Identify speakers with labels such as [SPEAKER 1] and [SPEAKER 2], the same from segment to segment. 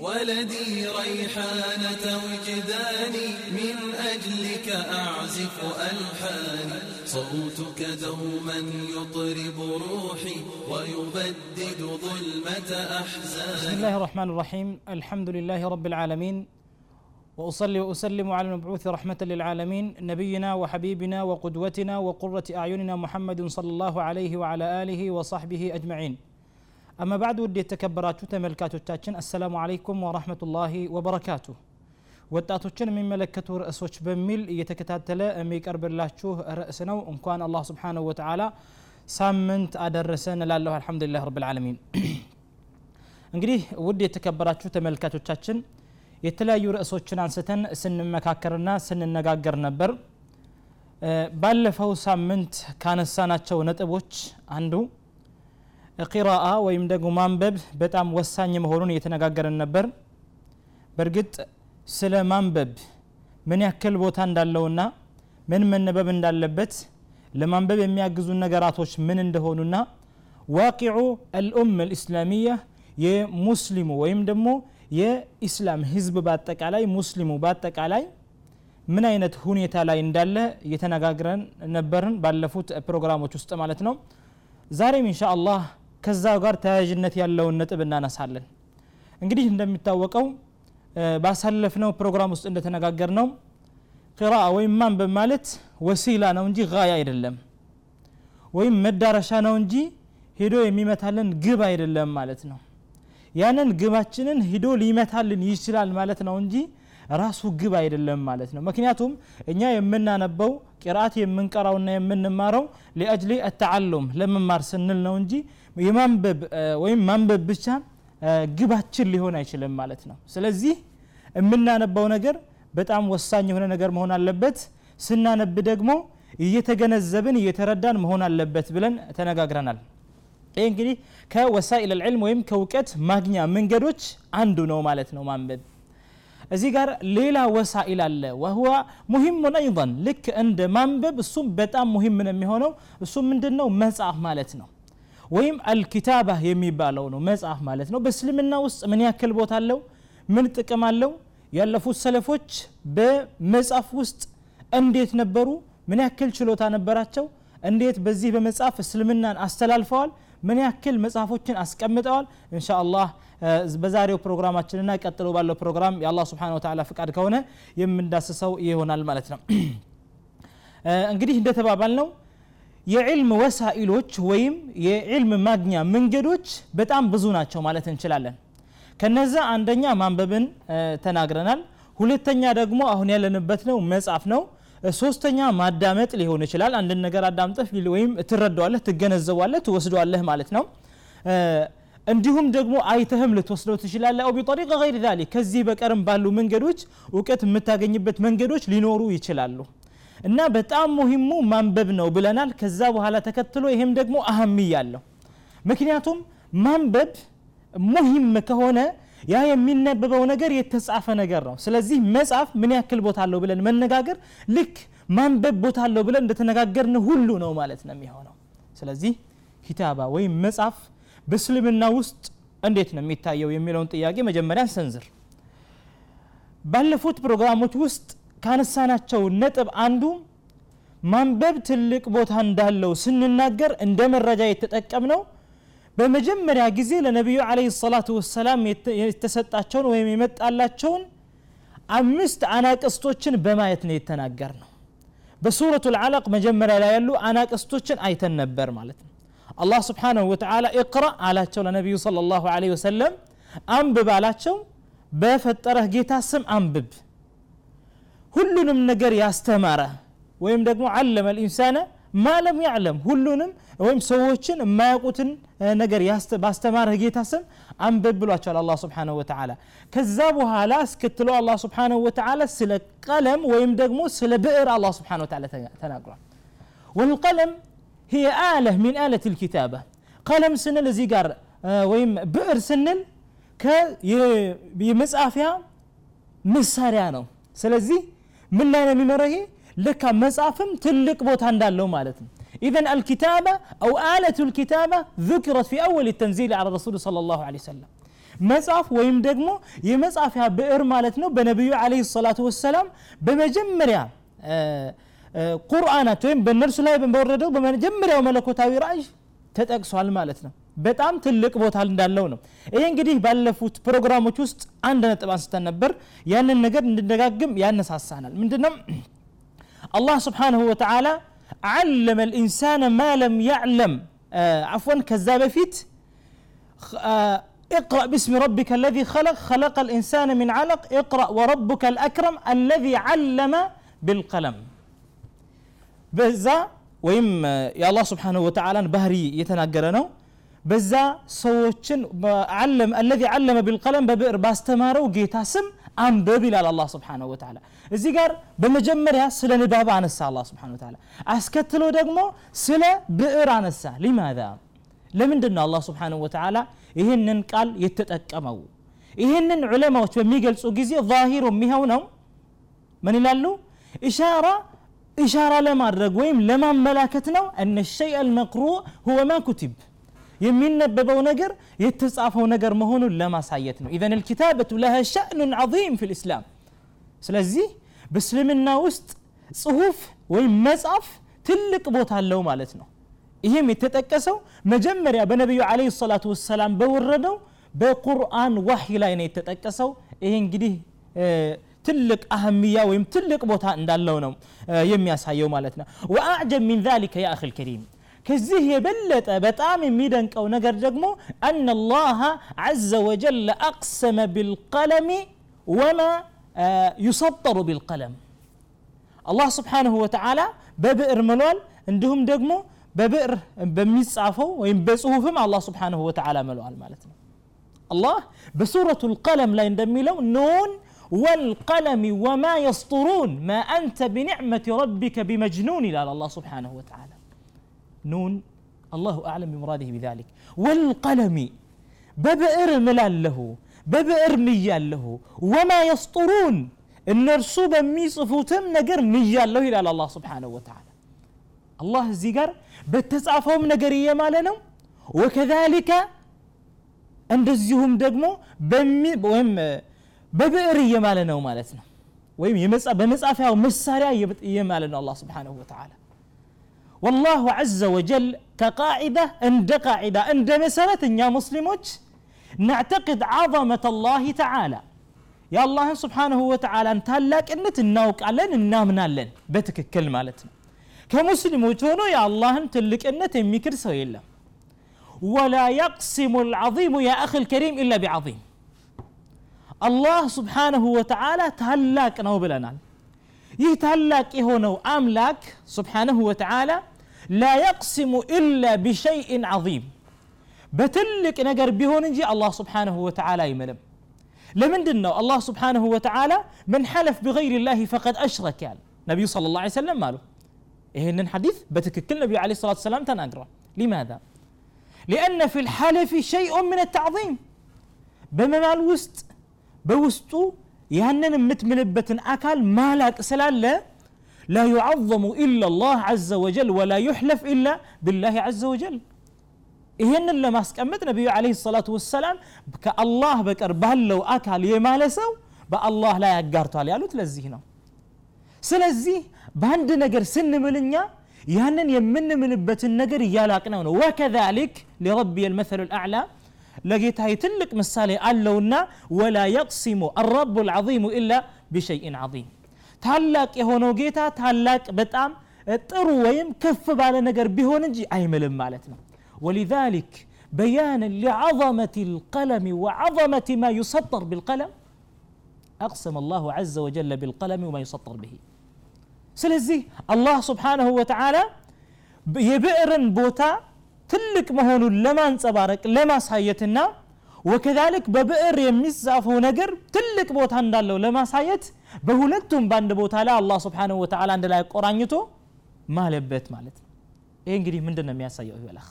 [SPEAKER 1] ولدي ريحانة وجداني من أجلك أعزف ألحاني صوتك دوما يطرب روحي ويبدد ظلمة أحزاني
[SPEAKER 2] بسم الله الرحمن الرحيم. الحمد لله رب العالمين. وأصلي وأسلم على المبعوث رحمة للعالمين نبينا وحبيبنا وقدوتنا وقرة أعيننا محمد صلى الله عليه وعلى آله وصحبه أجمعين. አማ ባዕድ ውድ የተከበራችሁ ተመልካቾቻችን አሰላሙ አለይኩም ወራህመቱላሂ ወበረካቱ ወጣቶችን የሚመለከቱ ርዕሶች በሚል እየተከታተለ የሚቀርብላችሁ ርዕስ ነው። እንኳን አላህ ስብሓንሁ ወተዓላ ሳምንት አደረሰን እላለሁ። አልሐምዱሊላህ ረብልዓለሚን እንግዲህ ውድ የተከበራችሁ ተመልካቾቻችን የተለያዩ ርዕሶችን አንስተን ስንመካከርና ስንነጋገር ነበር። ባለፈው ሳምንት ካነሳናቸው ነጥቦች አንዱ ቂራአ ወይም ደግሞ ማንበብ በጣም ወሳኝ መሆኑን እየተነጋገርን ነበር። በእርግጥ ስለ ማንበብ ምን ያክል ቦታ እንዳለውና ምን መነበብ እንዳለበት ለማንበብ የሚያግዙ ነገራቶች ምን እንደሆኑና ዋቂዑ አልኡም ልእስላሚያ የሙስሊሙ ወይም ደግሞ የኢስላም ህዝብ በአጠቃላይ ሙስሊሙ በአጠቃላይ ምን አይነት ሁኔታ ላይ እንዳለ እየተነጋግረን ነበርን ባለፉት ፕሮግራሞች ውስጥ ማለት ነው። ዛሬም እንሻ አላህ ከዛ ጋር ተያያዥነት ያለውን ነጥብ እናነሳለን። እንግዲህ እንደሚታወቀው ባሳለፍነው ፕሮግራም ውስጥ እንደተነጋገር ነው ቅራአ ወይም ማንበብ ማለት ወሲላ ነው እንጂ ጋያ አይደለም። ወይም መዳረሻ ነው እንጂ ሄዶ የሚመታልን ግብ አይደለም ማለት ነው። ያንን ግባችንን ሂዶ ሊመታልን ይችላል ማለት ነው እንጂ ራሱ ግብ አይደለም ማለት ነው። ምክንያቱም እኛ የምናነበው ቂርአት የምንቀራውና የምንማረው ሊአጅሊ አተዓሉም ለመማር ስንል ነው እንጂ የማንበብ ወይም ማንበብ ብቻ ግባችን ሊሆን አይችልም ማለት ነው። ስለዚህ የምናነባው ነገር በጣም ወሳኝ የሆነ ነገር መሆን አለበት። ስናነብ ደግሞ እየተገነዘብን እየተረዳን መሆን አለበት ብለን ተነጋግረናል። ይህ እንግዲህ ከወሳኢል ልዕልም ወይም ከእውቀት ማግኛ መንገዶች አንዱ ነው ማለት ነው ማንበብ እዚህ ጋር ሌላ ወሳኢል አለ። ወህዋ ሙሂሙን አይን ልክ እንደ ማንበብ እሱም በጣም ሙሂም ነው የሚሆነው። እሱ ምንድን ነው መጽሐፍ ማለት ነው። ወይም አልኪታባ የሚባለው ነው መጽሐፍ ማለት ነው። በእስልምና ውስጥ ምን ያክል ቦታ አለው? ምን ጥቅም አለው? ያለፉት ሰለፎች በመጽሐፍ ውስጥ እንዴት ነበሩ? ምን ያክል ችሎታ ነበራቸው? እንዴት በዚህ በመጽሐፍ እስልምናን አስተላልፈዋል ምን ያክል መጽሐፎችን አስቀምጠዋል? እንሻ አላህ በዛሬው ፕሮግራማችንና ቀጥሎ ባለው ፕሮግራም የአላህ ስብሓን ወተላ ፍቃድ ከሆነ የምንዳስሰው ይሆናል ማለት ነው። እንግዲህ እንደተባባል ነው የዕልም ወሳኢሎች ወይም የዕልም ማግኛ መንገዶች በጣም ብዙ ናቸው ማለት እንችላለን። ከነዛ አንደኛ ማንበብን ተናግረናል። ሁለተኛ ደግሞ አሁን ያለንበት ነው መጽሐፍ ነው ሶስተኛ ማዳመጥ ሊሆን ይችላል። አንድን ነገር አዳምጠህ ወይም ትረዳዋለህ ትገነዘቧለህ ትወስደዋለህ ማለት ነው። እንዲሁም ደግሞ አይተህም ልትወስደው ትችላለህ። አው ቢጠሪቀ ገይር ዛሊክ ከዚህ በቀርም ባሉ መንገዶች እውቀት የምታገኝበት መንገዶች ሊኖሩ ይችላሉ። እና በጣም ሙሂሙ ማንበብ ነው ብለናል። ከዛ በኋላ ተከትሎ ይሄም ደግሞ አህምያ አለው። ምክንያቱም ማንበብ ሙሂም ከሆነ ያ የሚነበበው ነገር የተጻፈ ነገር ነው። ስለዚህ መጽሐፍ ምን ያክል ቦታ አለው ብለን መነጋገር ልክ ማንበብ ቦታ አለው ብለን እንደተነጋገርን ሁሉ ነው ማለት ነው የሚሆነው። ስለዚህ ኪታባ ወይም መጽሐፍ በእስልምና ውስጥ እንዴት ነው የሚታየው የሚለውን ጥያቄ መጀመሪያ እንሰንዝር። ባለፉት ፕሮግራሞች ውስጥ ካነሳናቸው ነጥብ አንዱ ማንበብ ትልቅ ቦታ እንዳለው ስንናገር እንደ መረጃ የተጠቀምነው በመጀመሪያ ጊዜ ለነቢዩ አለህ ሰላቱ ወሰላም የተሰጣቸውን ወይም የመጣላቸውን አምስት አናቅስቶችን በማየት ነው የተናገር ነው በሱረቱ ልዓለቅ መጀመሪያ ላይ ያሉ አናቅስቶችን አይተን ነበር ማለት ነው አላህ ስብሓንሁ ወተላ እቅራ አላቸው ለነቢዩ ለ ላሁ ለ ወሰለም አንብብ አላቸው በፈጠረህ ጌታ ስም አንብብ ሁሉንም ነገር ያስተማረ ወይም ደግሞ አለመ ልኢንሳነ ማ ለም ያዕለም ሁሉንም ወይም ሰዎችን የማያውቁትን ነገር ባስተማረህ ጌታ ስም አንብብ ብሏቸዋል አላ ስብሓንሁ ወተላ ከዛ በኋላ እስክትለው አላ ስብሓንሁ ወተላ ስለ ቀለም ወይም ደግሞ ስለ ብዕር አላ ስብሓን ወተላ ተናግሯል ወልቀለም هي آلة من آلة الكتابة قلم سنل زي قار ويم بئر سنل የመጻፊያ መሳሪያ ነው ስለዚህ ምን ላይ ነው የሚኖረው ይሄ ለካ መጽሐፍም ትልቅ ቦታ እንዳለው ማለት ነው إذا الكتابة أو آلة الكتابة ذكرت في أول التنزيل على الرسول صلى الله عليه وسلم መጽሐፍ ወይም ደግሞ የመጻፊያ ብዕር ማለት ነው በነቢዩ ዓለይሂ ሰላቱ ወሰላም በመጀመሪያ ቁርአናቸው ወይም በእነርሱ ላይ በወረደው በመጀመሪያው መለኮታዊ ራእይ ተጠቅሷል ማለት ነው በጣም ትልቅ ቦታ እንዳለው ነው ይሄ እንግዲህ ባለፉት ፕሮግራሞች ውስጥ አንድ ነጥብ አንስተን ነበር ያንን ነገር እንድነጋግም ያነሳሳናል ምንድነው አላህ ስብሓንሁ ወተዓላ علم الإنسان ما لم يعلم عفوا كذاب فيت اقرأ باسم ربك الذي خلق خلق الإنسان من علق اقرأ وربك الأكرم الذي علم بالقلم بزا ويم يا الله سبحانه وتعالى بهري يتناقرنو በዛ ሰዎችን ዓለም አለዚ ዓለመ ቢልቀለም በብዕር ባስተማረው ጌታ ስም አንብብ ይላል አላ ስብሓንሁ ወተላ እዚህ ጋር በመጀመሪያ ስለ ንባብ አነሳ አላ ስብን ታላ አስከትሎ ደግሞ ስለ ብዕር አነሳ ሊማዛ ለምንድን ነው አላ ስብንሁ ወተላ ይህንን ቃል የተጠቀመው ይህንን ዑለማዎች በሚገልጹ ጊዜ ዛሂሩ የሚሆነው ምን ይላሉ ኢሻራ ኢሻራ ለማድረግ ወይም ለማመላከት ነው እነ ሸይ አልመቅሩ ሁወ ማ ኩቲብ የሚነበበው ነገር የተጻፈው ነገር መሆኑን ለማሳየት ነው ኢዘን ልኪታበቱ ለሃ ሸእኑን ዐظም ፊ ልእስላም ስለዚህ በእስልምና ውስጥ ጽሁፍ ወይም መጻፍ ትልቅ ቦታ አለው ማለት ነው ይህም የተጠቀሰው መጀመሪያ በነቢዩ አለ ሰላቱ ወሰላም በወረደው በቁርአን ዋሂ ላይ ነው የተጠቀሰው ይሄ እንግዲህ ትልቅ አህምያ ወይም ትልቅ ቦታ እንዳለው ነው የሚያሳየው ማለት ነው ወአዕጀብ ሚን ዛሊከ ያ አክል ከሪም ከዚህ የበለጠ በጣም የሚደንቀው ነገር ደግሞ አነ ላሃ ዘ ወጀል አቅሰመ ቢልቀለሚ ወማ يسطر بالقلم الله سبحانه وتعالى በብዕር ምሏል እንዲሁም ደግሞ በብዕር በሚጻፈው ወይም በጽሁፍም አላህ ስብሓንሁ ወተዓላ ምለዋል ማለት ነው አላህ በሱረቱ ልቀለም ላይ እንደሚለው ኑን والقلم وما يسطرون ما أنت بنعمة ربك بمجنون إلى الله سبحانه وتعالى نون الله أعلم بمراده بذلك والقلم ببئر ملال له በብዕር ምያለሁ ወማ የስጡሩን እነርሱ በሚጽፉትም ነገር ምያለሁ ይላል አላ ስብሓነሁ ወተዓላ። አላህ እዚህ ጋር በተጻፈውም ነገር እየማለ ነው። ወከዛሊከ እንደዚሁም ደግሞ በብዕር እየማለ ነው ማለት ነው። ወይም በመጻፊያው መሳሪያ እየማለ ነው አላ ስብሓነሁ ወተዓላ። ወላሁ ዐዘ ወጀል ከቃዒዳ እንደ ቃዳ እንደ መሰረት እኛ ሙስሊሞች نعتقد عظمة الله تعالى يا الله سبحانه وتعالى ታላቅነት እናውቃለን እናምናለን በትክክል ማለት ነው ከሙስሊሞች ሆኖ የአላህን ትልቅነት የሚክድ ሰው የለም ولا يقسم العظيم يا أخي الكريم إلا بعظيم الله سبحانه وتعالى تهلاك نو بلنال يتهلاك هنا أملاك سبحانه وتعالى لا يقسم إلا بشيء عظيم بتلك نجر بهون نجي الله سبحانه وتعالى يملم لمن الله سبحانه وتعالى من حلف بغير الله فقد أشرك يعني نبي صلى الله عليه وسلم ماله إيه الحديث بتككل النبي عليه الصلاة والسلام تناقره لماذا؟ لأن في الحلف شيء من التعظيم بممال وسط بوسطو يهنن متملبة أكل مالك سلالة لا يعظم إلا الله عز وجل ولا يحلف إلا بالله عز وجل ይህንን ለማስቀመጥ ነቢዩ አለ ሰላቱ ወሰላም ከአላህ በቀር ባለው አካል የማለ ሰው በአላህ ላይ ያጋርቷል ያሉት ለዚህ ነው ስለዚህ በአንድ ነገር ስንምልኛ ያንን የምንምልበትን ነገር እያላቅነው ነው ወከዛሊክ ሊረቢ ልመሰሉ ልአዕላ ለጌታዬ ትልቅ ምሳሌ አለውና ወላ የቅሲሙ አረቡ ልዓዚሙ ኢላ ብሸይን ዓዚም ታላቅ የሆነው ጌታ ታላቅ በጣም ጥሩ ወይም ከፍ ባለ ነገር ቢሆን እንጂ አይምልም ማለት ነው ولذلك بيانا لعظمة القلم وعظمة ما يسطر بالقلم أقسم الله عز وجل بالقلم وما يسطر به سلزي الله سبحانه وتعالى የብዕርን ቦታ ትልቅ መሆኑን ለማንጸባረቅ ለማሳየትና ወከዛሊክ በብዕር የሚጻፈው ነገር ትልቅ ቦታ እንዳለው ለማሳየት በሁለቱም በአንድ ቦታ ላይ አላህ ስብሓንሁ ወተዓላ አንድ ላይ ቆራኝቶ ማለበት ማለት ነው ይህ እንግዲህ ምንድን ነው የሚያሳየው ይበላህ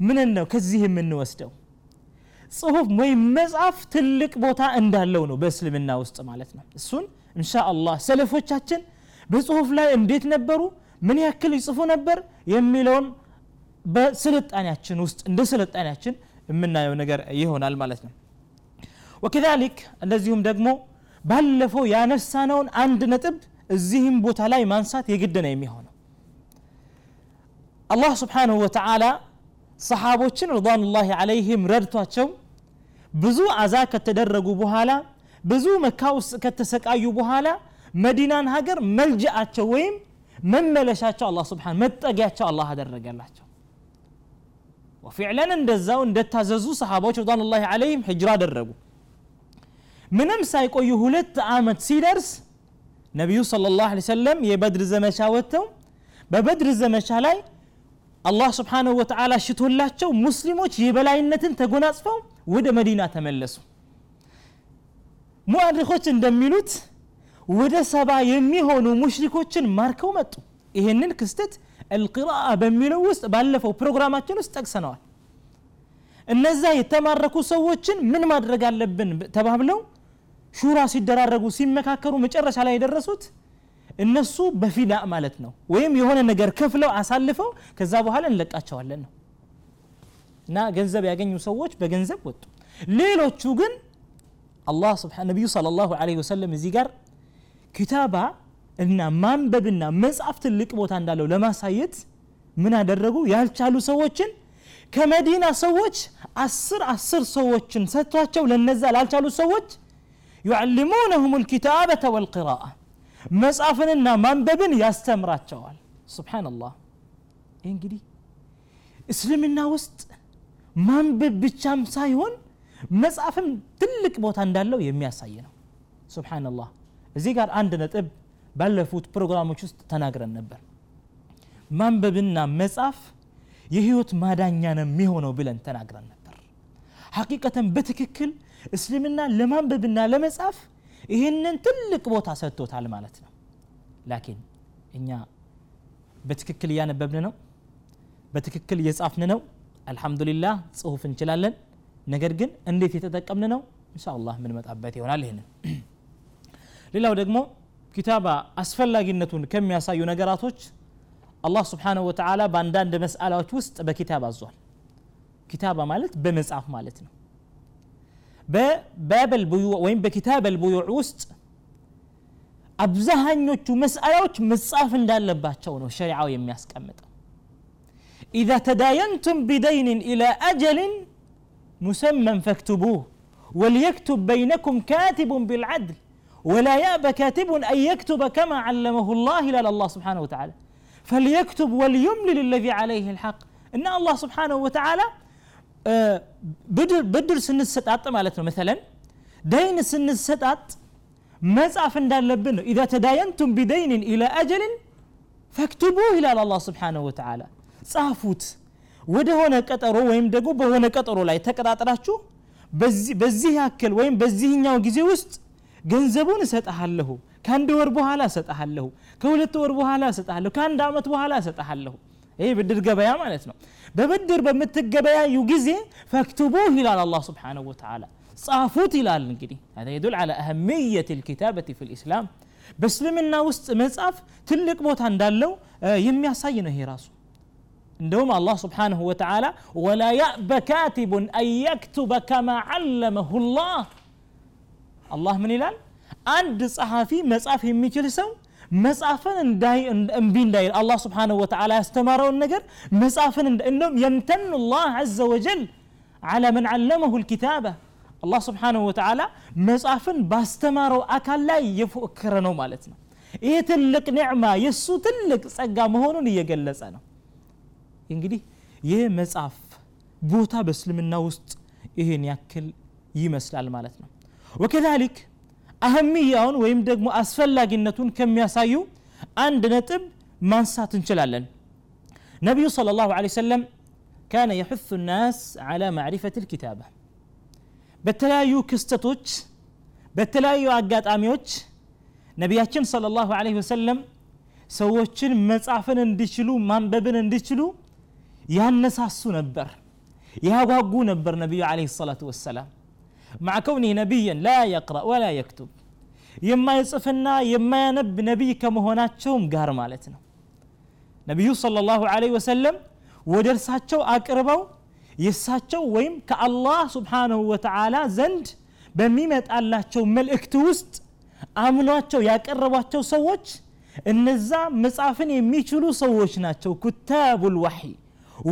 [SPEAKER 2] ምንን ነው ከዚህ የምንወስደው ጽሁፍ ወይም መጽሐፍ ትልቅ ቦታ እንዳለው ነው በእስልምና ውስጥ ማለት ነው እሱን እንሻ አላህ ሰለፎቻችን በጽሁፍ ላይ እንዴት ነበሩ ምን ያክል ይጽፉ ነበር የሚለውን በስልጣኔያችን ውስጥ እንደ ስልጣኔያችን የምናየው ነገር ይሆናል ማለት ነው ወከዛሊክ እንደዚሁም ደግሞ ባለፈው ያነሳነውን አንድ ነጥብ እዚህም ቦታ ላይ ማንሳት የግድ ነው የሚሆነው አላህ ስብሓንሁ ወተዓላ ሰሓቦችን ረድዋኑላሂ አለይህም ረድቷቸው ብዙ አዛ ከተደረጉ በኋላ ብዙ መካ ውስጥ ከተሰቃዩ በኋላ መዲናን ሀገር መልጃአቸው ወይም መመለሻቸው አላ ስብን መጠጊያቸው አላህ አደረገላቸው። ወፊዕለን እንደዛው እንደታዘዙ ሰሓባዎች ረድዋኑላሂ አለይህም ሕጅራ አደረጉ። ምንም ሳይቆዩ ሁለት ዓመት ሲደርስ ነቢዩ ሰለላሁ ዐለይሂ ወሰለም የበድር ዘመቻ ወጥተው በበድር ዘመቻ ላይ አላህ ስብሓንሁ ወተዓላ ሽቶላቸው ሙስሊሞች የበላይነትን ተጎናጽፈው ወደ መዲና ተመለሱ። ሙአሪኮች እንደሚሉት ወደ ሰባ የሚሆኑ ሙሽሪኮችን ማርከው መጡ። ይህንን ክስተት አልቅራአ በሚለው ውስጥ ባለፈው ፕሮግራማችን ውስጥ ጠቅሰነዋል። እነዛ የተማረኩ ሰዎችን ምን ማድረግ አለብን ተባብለው ሹራ ሲደራረጉ ሲመካከሩ መጨረሻ ላይ የደረሱት እነሱ በፊዳ ማለት ነው ወይም የሆነ ነገር ከፍለው አሳልፈው ከዛ በኋላ እንለቃቸዋለን ነው እና ገንዘብ ያገኙ ሰዎች በገንዘብ ወጡ ሌሎቹ ግን አላህ ስብሓ ነቢዩ ለ ላሁ ለ ወሰለም እዚህ ጋር ኪታባ እና ማንበብና መጽሐፍ ትልቅ ቦታ እንዳለው ለማሳየት ምን አደረጉ ያልቻሉ ሰዎችን ከመዲና ሰዎች አስር አስር ሰዎችን ሰጥቷቸው ለነዛ ላልቻሉ ሰዎች ዩዓልሙነሁም ልኪታበተ ወልቅራአ መጽሐፍንና ማንበብን ያስተምራቸዋል። ስብሓንላህ ይህ እንግዲህ እስልምና ውስጥ ማንበብ ብቻም ሳይሆን መጽሐፍም ትልቅ ቦታ እንዳለው የሚያሳይ ነው። ስብሓንላህ እዚህ ጋር አንድ ነጥብ ባለፉት ፕሮግራሞች ውስጥ ተናግረን ነበር። ማንበብና መጻፍ የህይወት ማዳኛ ነው የሚሆነው ብለን ተናግረን ነበር። ሐቂቀተን በትክክል እስልምና ለማንበብና ለመጻፍ ይህንን ትልቅ ቦታ ሰጥቶታል ማለት ነው ላኪን እኛ በትክክል እያነበብን ነው በትክክል እየጻፍን ነው አልሐምዱሊላህ ጽሁፍ እንችላለን ነገር ግን እንዴት የተጠቀምን ነው እንሻ አላህ የምንመጣበት ይሆናል ይህንን ሌላው ደግሞ ኪታባ አስፈላጊነቱን ከሚያሳዩ ነገራቶች አላህ ስብሓንሁ ወተዓላ በአንዳንድ መስአላዎች ውስጥ በኪታብ አዟል ኪታባ ማለት በመጽሐፍ ማለት ነው በባበል ቡዩዕ ወይም በኪታብ አልቡዩዕ ውስጥ አብዛሃኞቹ መስአላዎች መጻፍ እንዳለባቸው ነው ሸሪዓው የሚያስቀምጠው ኢዛ ተዳየንቱም ቢደይንን ኢላ አጀልን مسمى فاكتبوه وليكتب بينكم كاتب بالعدل ولا يأبى كاتب أن يكتب كما علمه الله إلى الله سبحانه وتعالى فليكتب وليملل الذي عليه الحق إن الله سبحانه وتعالى ብድር ስንሰጣጥ ማለት ነው መሰለን ደይን ስንሰጣጥ መጻፍ እንዳለብን ነው ኢዛ ተዳየንቱም ቢደይንን ኢላ አጀልን ፈክቱቡ ይላል አላ ስብሓንሁ ወተላ ጻፉት ወደ ሆነ ቀጠሮ ወይም ደግሞ በሆነ ቀጠሮ ላይ ተቀጣጥራችሁ በዚህ ያክል ወይም በዚህኛው ጊዜ ውስጥ ገንዘቡን እሰጠሃለሁ ከአንድ ወር በኋላ እሰጠሃለሁ ከሁለት ወር በኋላ እሰጠሃለሁ ከአንድ ዓመት በኋላ እሰጠሃለሁ ይህ ብድር ገበያ ማለት ነው በብድር በምትገበያዩ ጊዜ ፈክትቡህ ይላል አላህ ስብሓንሁ ወተዓላ ጻፉት ይላል እንግዲህ هذا يدل على أهمية الكتابة في الإسلام በእስልምና ውስጥ መጻፍ ትልቅ ቦታ እንዳለው የሚያሳይ ነው ይሄ ራሱ እንደውም አላህ ስብሓንሁ ወተዓላ ወላ ያእበ ካቲቡን አን የክቱበ ከማ ዓለመሁ ላህ አላህ ምን ይላል አንድ ጸሐፊ መጻፍ የሚችል ሰው መጻፍን እምቢ እንዳይል አላህ ስብሓንሁ ወተዓላ ያስተማረውን ነገር መጻፍን እንደውም የምተኑ ላህ ዘ ወጀል ዓላ መን ዓለመሁ ልኪታበ አላህ ስብሓንሁ ወተዓላ መጻፍን ባስተማረው አካል ላይ እየፎከረ ነው ማለት ነው ይህ ትልቅ ኒዕማ የእሱ ትልቅ ጸጋ መሆኑን እየገለጸ ነው እንግዲህ ይህ መጽሐፍ ቦታ በእስልምና ውስጥ ይህን ያክል ይመስላል ማለት ነው ወከዛሊክ አህምያውን ወይም ደግሞ አስፈላጊነቱን ከሚያሳዩ አንድ ነጥብ ማንሳት እንችላለን ነቢዩ صلى الله عليه وسلم كان يحث الناس على معرفة الكتابة በተለያዩ ክስተቶች በተለያዩ አጋጣሚዎች ነቢያችን صلى الله عليه وسلم ሰዎችን መጻፍን እንዲችሉ ማንበብን እንዲችሉ ያነሳሱ ነበር ያጓጉ ነበር ነቢዩ عليه الصلاة والسلام مع كونه نبيا لا يقرأ ولا يكتب የማይጽፍና የማያነብ ነቢይ ከመሆናቸውም ጋር ማለት ነው ነቢዩ صلى الله عليه وسلم ወደ እርሳቸው አቅርበው የእሳቸው ወይም ከአላህ ስብሓንሁ ወተዓላ ዘንድ በሚመጣላቸው መልእክት ውስጥ አምኗቸው ያቀረቧቸው ሰዎች እነዛ መጻፍን የሚችሉ ሰዎች ናቸው ኩታቡል ዋሕይ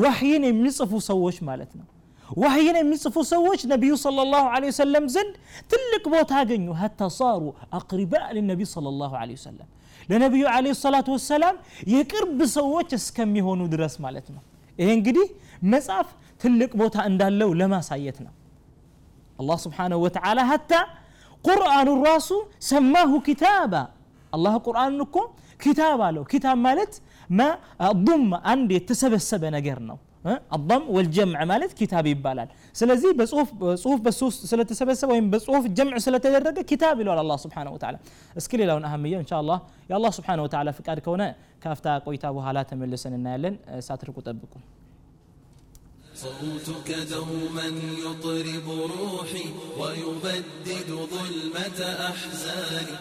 [SPEAKER 2] ዋሕይን የሚጽፉ ሰዎች ማለት ነው وحينا من صفو سوش نبي صلى الله عليه وسلم زن تلك بوتاقن حتى صاروا أقرباء للنبي صلى الله عليه وسلم. لنبي عليه الصلاة والسلام يقرب سوش اسكم يهونو درس مالتنا. إيهن قدي مساف تلك بوتا اندالو لما سايتنا. الله سبحانه وتعالى حتى قرآن الراس سماه كتابا. الله قرآن نكو كتابا لو كتاب مالت ما ضم عندي تسبسب نقرنو الضم والجمع مالت كتاب يبالال سلازي بصوف بصوف سلة سبسة وين بصوف جمع سلة تدرجة كتاب إلى الله سبحانه وتعالى اسكلي لون أهمية إن شاء الله يا الله سبحانه وتعالى في كار كونه كافتا قويتا وهالات من لسن النالن ساتركوا تبكم
[SPEAKER 1] صوتك دوما يطرب روحي ويبدد ظلمة أحزاني.